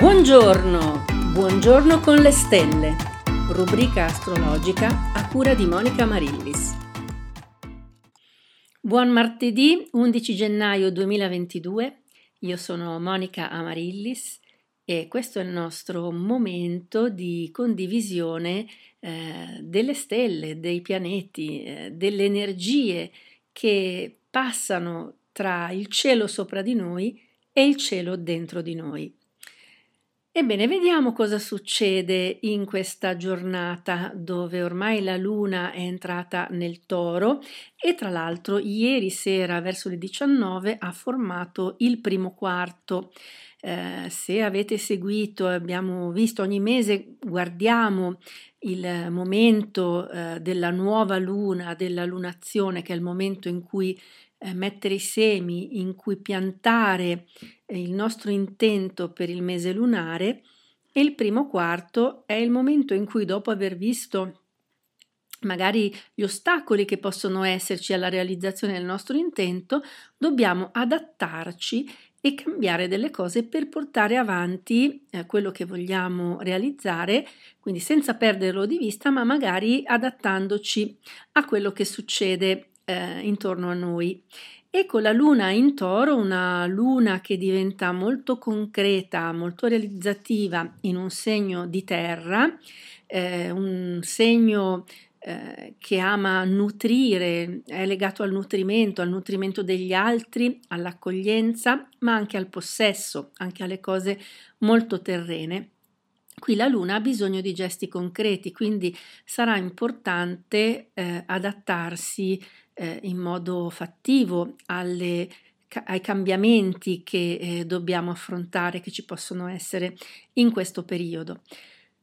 Buongiorno, buongiorno con le stelle, rubrica astrologica a cura di Monica Marillis. Buon martedì 11 gennaio 2022, io sono Monica Amarillis e questo è il nostro momento di condivisione eh, delle stelle, dei pianeti, eh, delle energie che passano tra il cielo sopra di noi e il cielo dentro di noi. Ebbene, vediamo cosa succede in questa giornata dove ormai la luna è entrata nel toro e tra l'altro ieri sera verso le 19 ha formato il primo quarto. Eh, se avete seguito, abbiamo visto ogni mese, guardiamo il momento eh, della nuova luna, della lunazione, che è il momento in cui eh, mettere i semi, in cui piantare il nostro intento per il mese lunare e il primo quarto è il momento in cui dopo aver visto magari gli ostacoli che possono esserci alla realizzazione del nostro intento, dobbiamo adattarci e cambiare delle cose per portare avanti eh, quello che vogliamo realizzare, quindi senza perderlo di vista, ma magari adattandoci a quello che succede eh, intorno a noi. E con la luna in toro, una luna che diventa molto concreta, molto realizzativa in un segno di terra, eh, un segno eh, che ama nutrire, è legato al nutrimento, al nutrimento degli altri, all'accoglienza, ma anche al possesso, anche alle cose molto terrene. Qui la Luna ha bisogno di gesti concreti, quindi sarà importante eh, adattarsi eh, in modo fattivo alle, ai cambiamenti che eh, dobbiamo affrontare, che ci possono essere in questo periodo.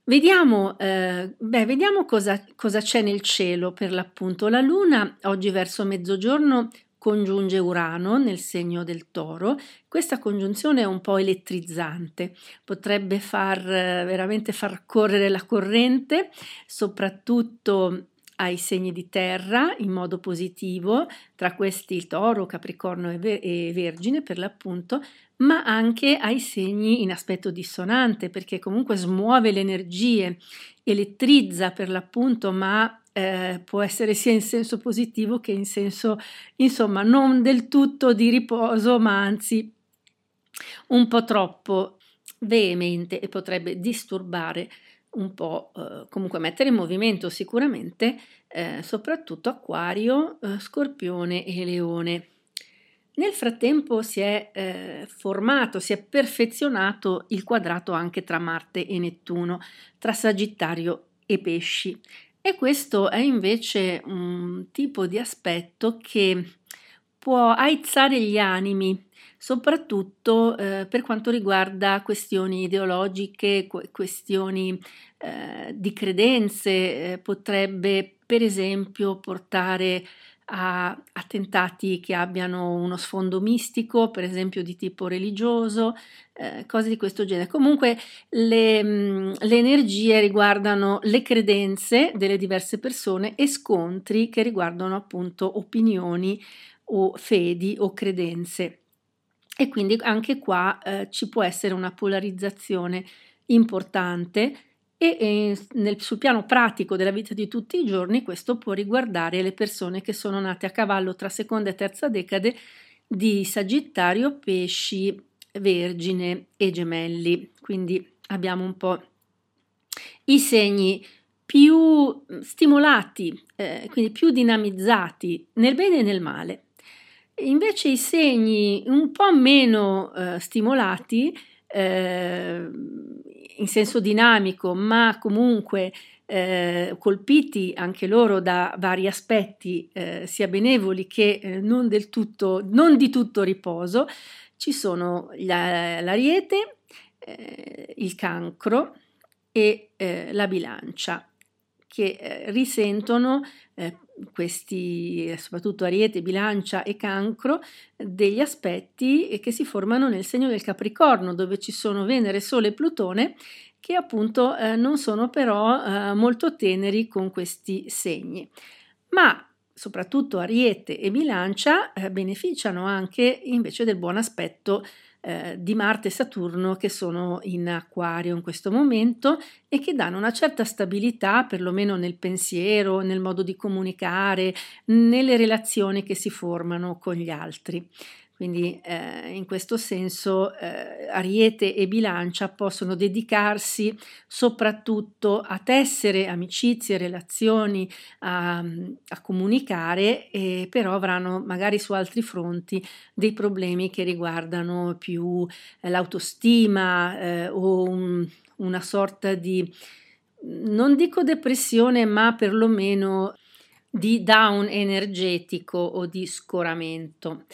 Vediamo, eh, beh, vediamo cosa, cosa, c'è nel cielo per l'appunto. La Luna oggi verso mezzogiorno congiunge Urano nel segno del toro. Questa congiunzione è un po' elettrizzante, potrebbe far veramente far correre la corrente, soprattutto ai segni di terra in modo positivo, tra questi il toro, capricorno e, ver- vergine per l'appunto, ma anche ai segni in aspetto dissonante, perché comunque smuove le energie, elettrizza per l'appunto, ma eh, può essere sia in senso positivo che in senso, insomma, non del tutto di riposo, ma anzi un po' troppo veemente e potrebbe disturbare un po', eh, comunque mettere in movimento sicuramente, eh, soprattutto Acquario, eh, Scorpione e Leone. Nel frattempo si è eh, formato, si è perfezionato il quadrato anche tra Marte e Nettuno, tra Sagittario e Pesci. E questo è invece un tipo di aspetto che può aizzare gli animi, soprattutto eh, per quanto riguarda questioni ideologiche, questioni eh, di credenze, eh, potrebbe per esempio portare a attentati che abbiano uno sfondo mistico, per esempio di tipo religioso, eh, cose di questo genere. Comunque le, mm, le, energie riguardano le credenze delle diverse persone e scontri che riguardano appunto opinioni o fedi o credenze. E quindi anche qua eh, ci può essere una polarizzazione importante e eh, nel, sul piano pratico della vita di tutti i giorni questo può riguardare le persone che sono nate a cavallo tra seconda e terza decade di Sagittario, Pesci, Vergine e Gemelli. Quindi abbiamo un po' i segni più stimolati, eh, quindi più dinamizzati nel bene e nel male. Invece i segni un po' meno eh, stimolati eh, in senso dinamico, ma comunque eh, colpiti anche loro da vari aspetti, eh, sia benevoli che eh, non del tutto, non di tutto riposo, ci sono la, l'ariete, eh, il cancro e la bilancia che eh, risentono questi, soprattutto Ariete, Bilancia e Cancro, degli aspetti che si formano nel segno del Capricorno, dove ci sono Venere, Sole e Plutone, che appunto eh, non sono però eh, molto teneri con questi segni. Ma soprattutto Ariete e Bilancia eh, beneficiano anche invece del buon aspetto eh, di Marte e Saturno che sono in acquario in questo momento e che danno una certa stabilità, perlomeno nel pensiero, nel modo di comunicare, nelle relazioni che si formano con gli altri. Quindi eh, in questo senso eh, Ariete e Bilancia possono dedicarsi soprattutto a tessere amicizie, relazioni, a, a comunicare, e però avranno magari su altri fronti dei problemi che riguardano più eh, l'autostima eh, o un, una sorta di, non dico depressione, ma perlomeno di down energetico o di scoramento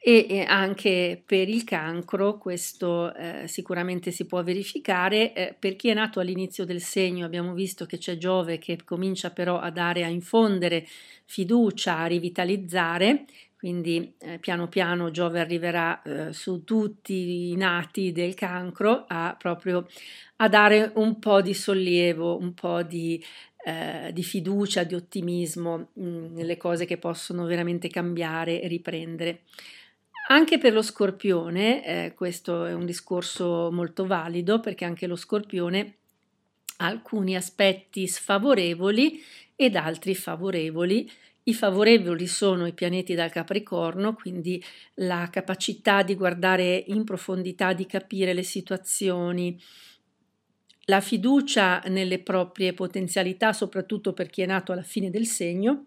e anche per il cancro questo eh, sicuramente si può verificare. Eh, per chi è nato all'inizio del segno abbiamo visto che c'è Giove che comincia però a dare, a infondere fiducia, a rivitalizzare, quindi eh, piano piano Giove arriverà eh, su tutti i nati del cancro a proprio a dare un po' di sollievo, un po' di eh, di fiducia, di ottimismo mh, mm, nelle cose che possono veramente cambiare e riprendere. Anche per lo scorpione, eh, questo è un discorso molto valido perché anche lo scorpione ha alcuni aspetti sfavorevoli ed altri favorevoli. I favorevoli sono i pianeti dal Capricorno, quindi la capacità di guardare in profondità, di capire le situazioni, la fiducia nelle proprie potenzialità, soprattutto per chi è nato alla fine del segno,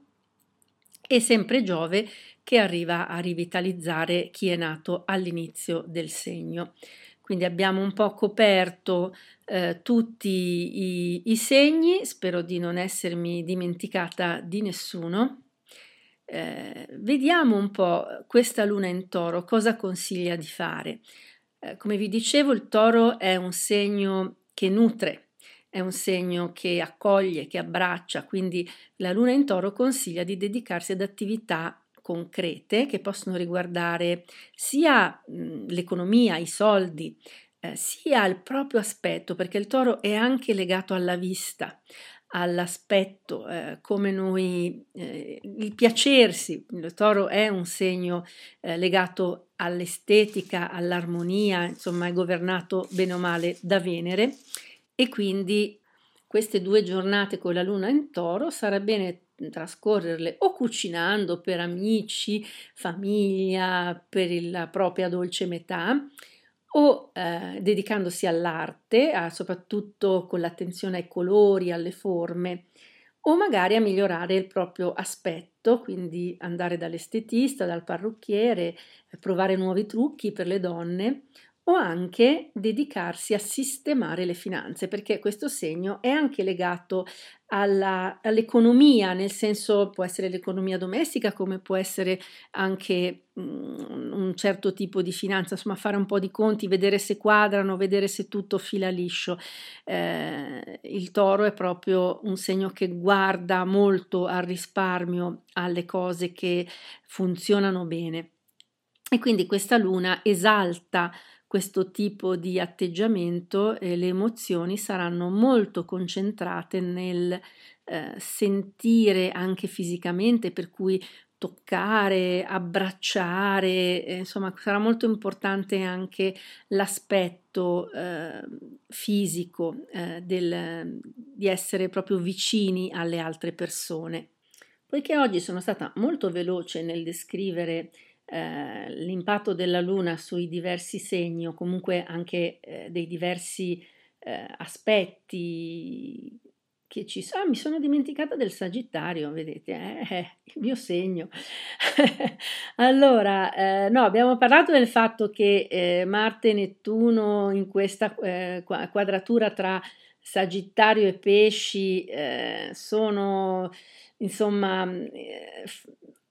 e sempre Giove che arriva a rivitalizzare chi è nato all'inizio del segno. Quindi abbiamo un po' coperto eh, tutti i, i, segni, spero di non essermi dimenticata di nessuno. Eh, vediamo un po' questa luna in toro, cosa consiglia di fare. Eh, come vi dicevo, il toro è un segno che nutre, è un segno che accoglie, che abbraccia, quindi la luna in toro consiglia di dedicarsi ad attività concrete che possono riguardare sia mh, l'economia, i soldi, eh, sia il proprio aspetto, perché il toro è anche legato alla vista, all'aspetto, eh, come noi, eh, il piacersi, il toro è un segno eh, legato all'estetica, all'armonia, insomma è governato bene o male da Venere e quindi queste due giornate con la luna in toro sarà bene trascorrerle o cucinando per amici, famiglia, per la propria dolce metà o eh, dedicandosi all'arte, a, soprattutto con l'attenzione ai colori, alle forme, o magari a migliorare il proprio aspetto, quindi andare dall'estetista, dal parrucchiere, provare nuovi trucchi per le donne o anche dedicarsi a sistemare le finanze, perché questo segno è anche legato alla, all'economia, nel senso può essere l'economia domestica come può essere anche um, un certo tipo di finanza, insomma fare un po' di conti, vedere se quadrano, vedere se tutto fila liscio. Eh, il toro è proprio un segno che guarda molto al risparmio, alle cose che funzionano bene. E quindi questa luna esalta questo tipo di atteggiamento e le emozioni saranno molto concentrate nel eh, sentire anche fisicamente, per cui toccare, abbracciare, eh, insomma sarà molto importante anche l'aspetto eh, fisico eh, del, di essere proprio vicini alle altre persone. Poiché oggi sono stata molto veloce nel descrivere eh, l'impatto della Luna sui diversi segni o comunque anche eh, dei diversi eh, aspetti che ci sono. Ah, mi sono dimenticata del Sagittario, vedete, eh, il mio segno. allora, eh, no, abbiamo parlato del fatto che Marte e Nettuno in questa quadratura tra Sagittario e Pesci sono insomma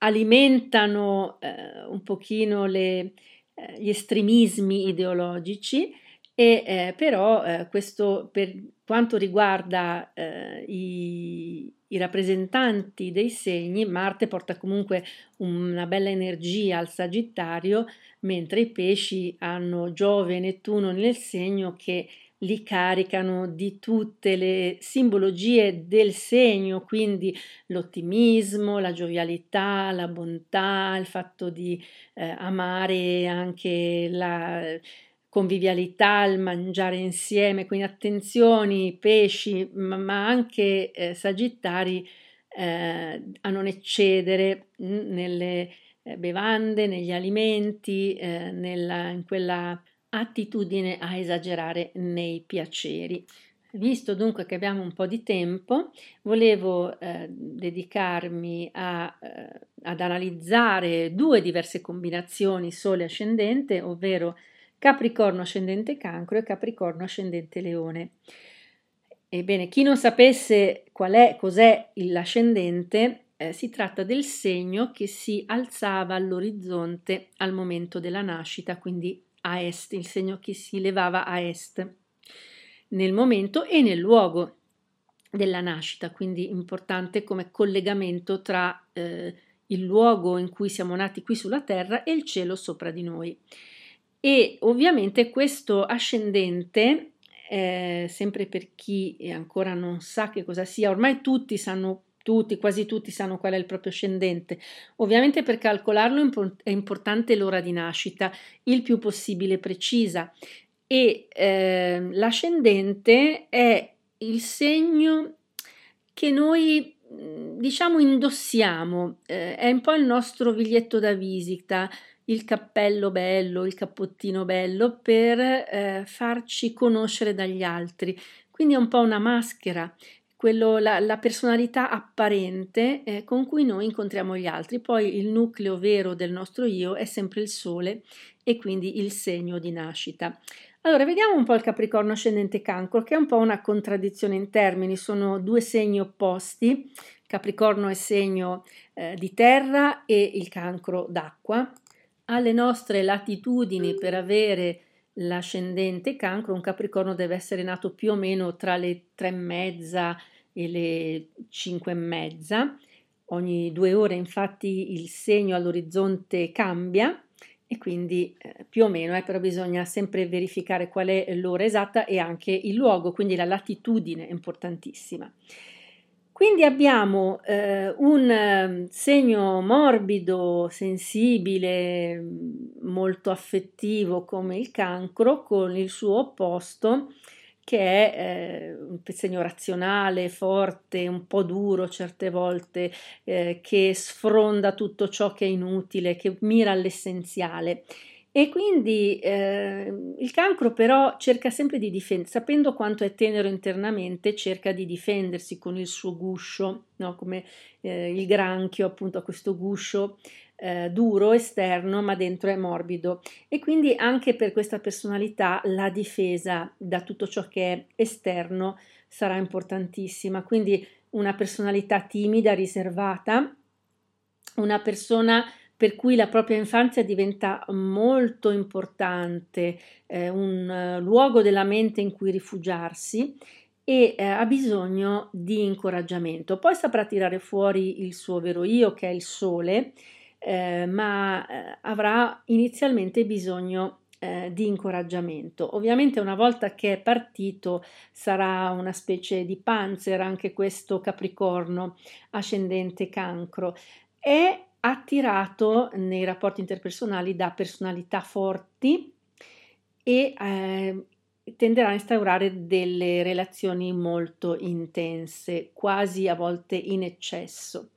alimentano eh, un pochino le, eh, gli estremismi ideologici e eh, però eh, questo per quanto riguarda eh, i, i, rappresentanti dei segni, Marte porta comunque una bella energia al Sagittario, mentre i pesci hanno Giove e Nettuno nel segno che li caricano di tutte le simbologie del segno, quindi l'ottimismo, la giovialità, la bontà, il fatto di eh, amare anche la convivialità, il mangiare insieme, quindi attenzioni, pesci, ma, ma anche eh, sagittari eh, a non eccedere mm, nelle eh, bevande, negli alimenti, eh, nella, in quella attitudine a esagerare nei piaceri. Visto dunque che abbiamo un po' di tempo, volevo eh, dedicarmi a, eh, ad analizzare due diverse combinazioni Sole ascendente, ovvero Capricorno ascendente Cancro e Capricorno ascendente Leone. Ebbene, chi non sapesse qual è, cos'è l'ascendente, eh, si tratta del segno che si alzava all'orizzonte al momento della nascita, quindi a est, il segno che si levava a est nel momento e nel luogo della nascita, quindi importante come collegamento tra eh, il luogo in cui siamo nati qui sulla terra e il cielo sopra di noi. E ovviamente questo ascendente eh, sempre per chi ancora non sa che cosa sia, ormai tutti sanno, tutti, quasi tutti sanno qual è il proprio ascendente. Ovviamente per calcolarlo è importante l'ora di nascita, il più possibile precisa. E eh, l'ascendente è il segno che noi diciamo indossiamo, eh, è un po' il nostro biglietto da visita, il cappello bello, il cappottino bello per eh, farci conoscere dagli altri. Quindi è un po' una maschera, quello, la, la, personalità apparente eh, con cui noi incontriamo gli altri. Poi il nucleo vero del nostro io è sempre il sole e quindi il segno di nascita. Allora, vediamo un po' il Capricorno ascendente cancro, che è un po' una contraddizione in termini, sono due segni opposti, Capricorno è segno eh, di terra e il cancro d'acqua alle nostre latitudini per avere l'ascendente cancro, un capricorno deve essere nato più o meno tra le tre e mezza e le cinque e mezza. Ogni due ore infatti il segno all'orizzonte cambia e quindi eh, più o meno, eh, però bisogna sempre verificare qual è l'ora esatta e anche il luogo, quindi la latitudine è importantissima. Quindi abbiamo eh, un eh, segno morbido, sensibile, molto affettivo come il cancro, con il suo opposto che è eh, un segno razionale, forte, un po' duro certe volte, eh, che sfronda tutto ciò che è inutile, che mira all'essenziale. E quindi eh, il cancro però cerca sempre di difendersi, sapendo quanto è tenero internamente, cerca di difendersi con il suo guscio, no? come eh, il granchio appunto ha questo guscio eh, duro esterno ma dentro è morbido e quindi anche per questa personalità la difesa da tutto ciò che è esterno sarà importantissima, quindi una personalità timida, riservata, una persona per cui la propria infanzia diventa molto importante, eh, un uh, luogo della mente in cui rifugiarsi e eh, ha bisogno di incoraggiamento. Poi saprà tirare fuori il suo vero io, che è il sole, eh, ma eh, avrà inizialmente bisogno eh, di incoraggiamento. Ovviamente una volta che è partito sarà una specie di panzer anche questo Capricorno ascendente cancro. È attirato nei rapporti interpersonali da personalità forti e eh, tenderà a instaurare delle relazioni molto intense, quasi a volte in eccesso.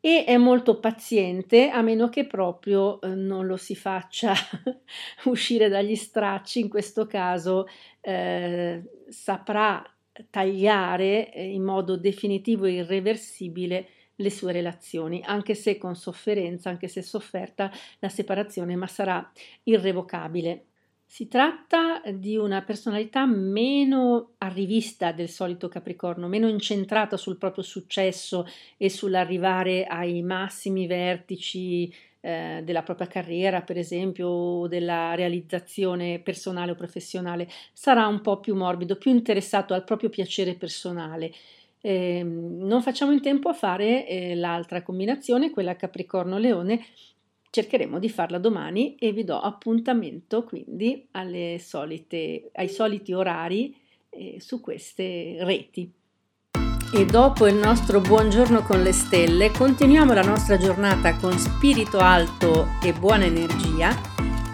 E è molto paziente a meno che proprio eh, non lo si faccia uscire dagli stracci, in questo caso eh, saprà tagliare eh, in modo definitivo e irreversibile le sue relazioni, anche se con sofferenza, anche se sofferta la separazione, ma sarà irrevocabile. Si tratta di una personalità meno arrivista del solito Capricorno, meno incentrata sul proprio successo e sull'arrivare ai massimi vertici eh, della propria carriera, per esempio, o della realizzazione personale o professionale. Sarà un po' più morbido, più interessato al proprio piacere personale eh, non facciamo in tempo a fare eh, l'altra combinazione, quella Capricorno-Leone, cercheremo di farla domani e vi do appuntamento quindi solite, ai soliti orari eh, su queste reti. E dopo il nostro buongiorno con le stelle, continuiamo la nostra giornata con spirito alto e buona energia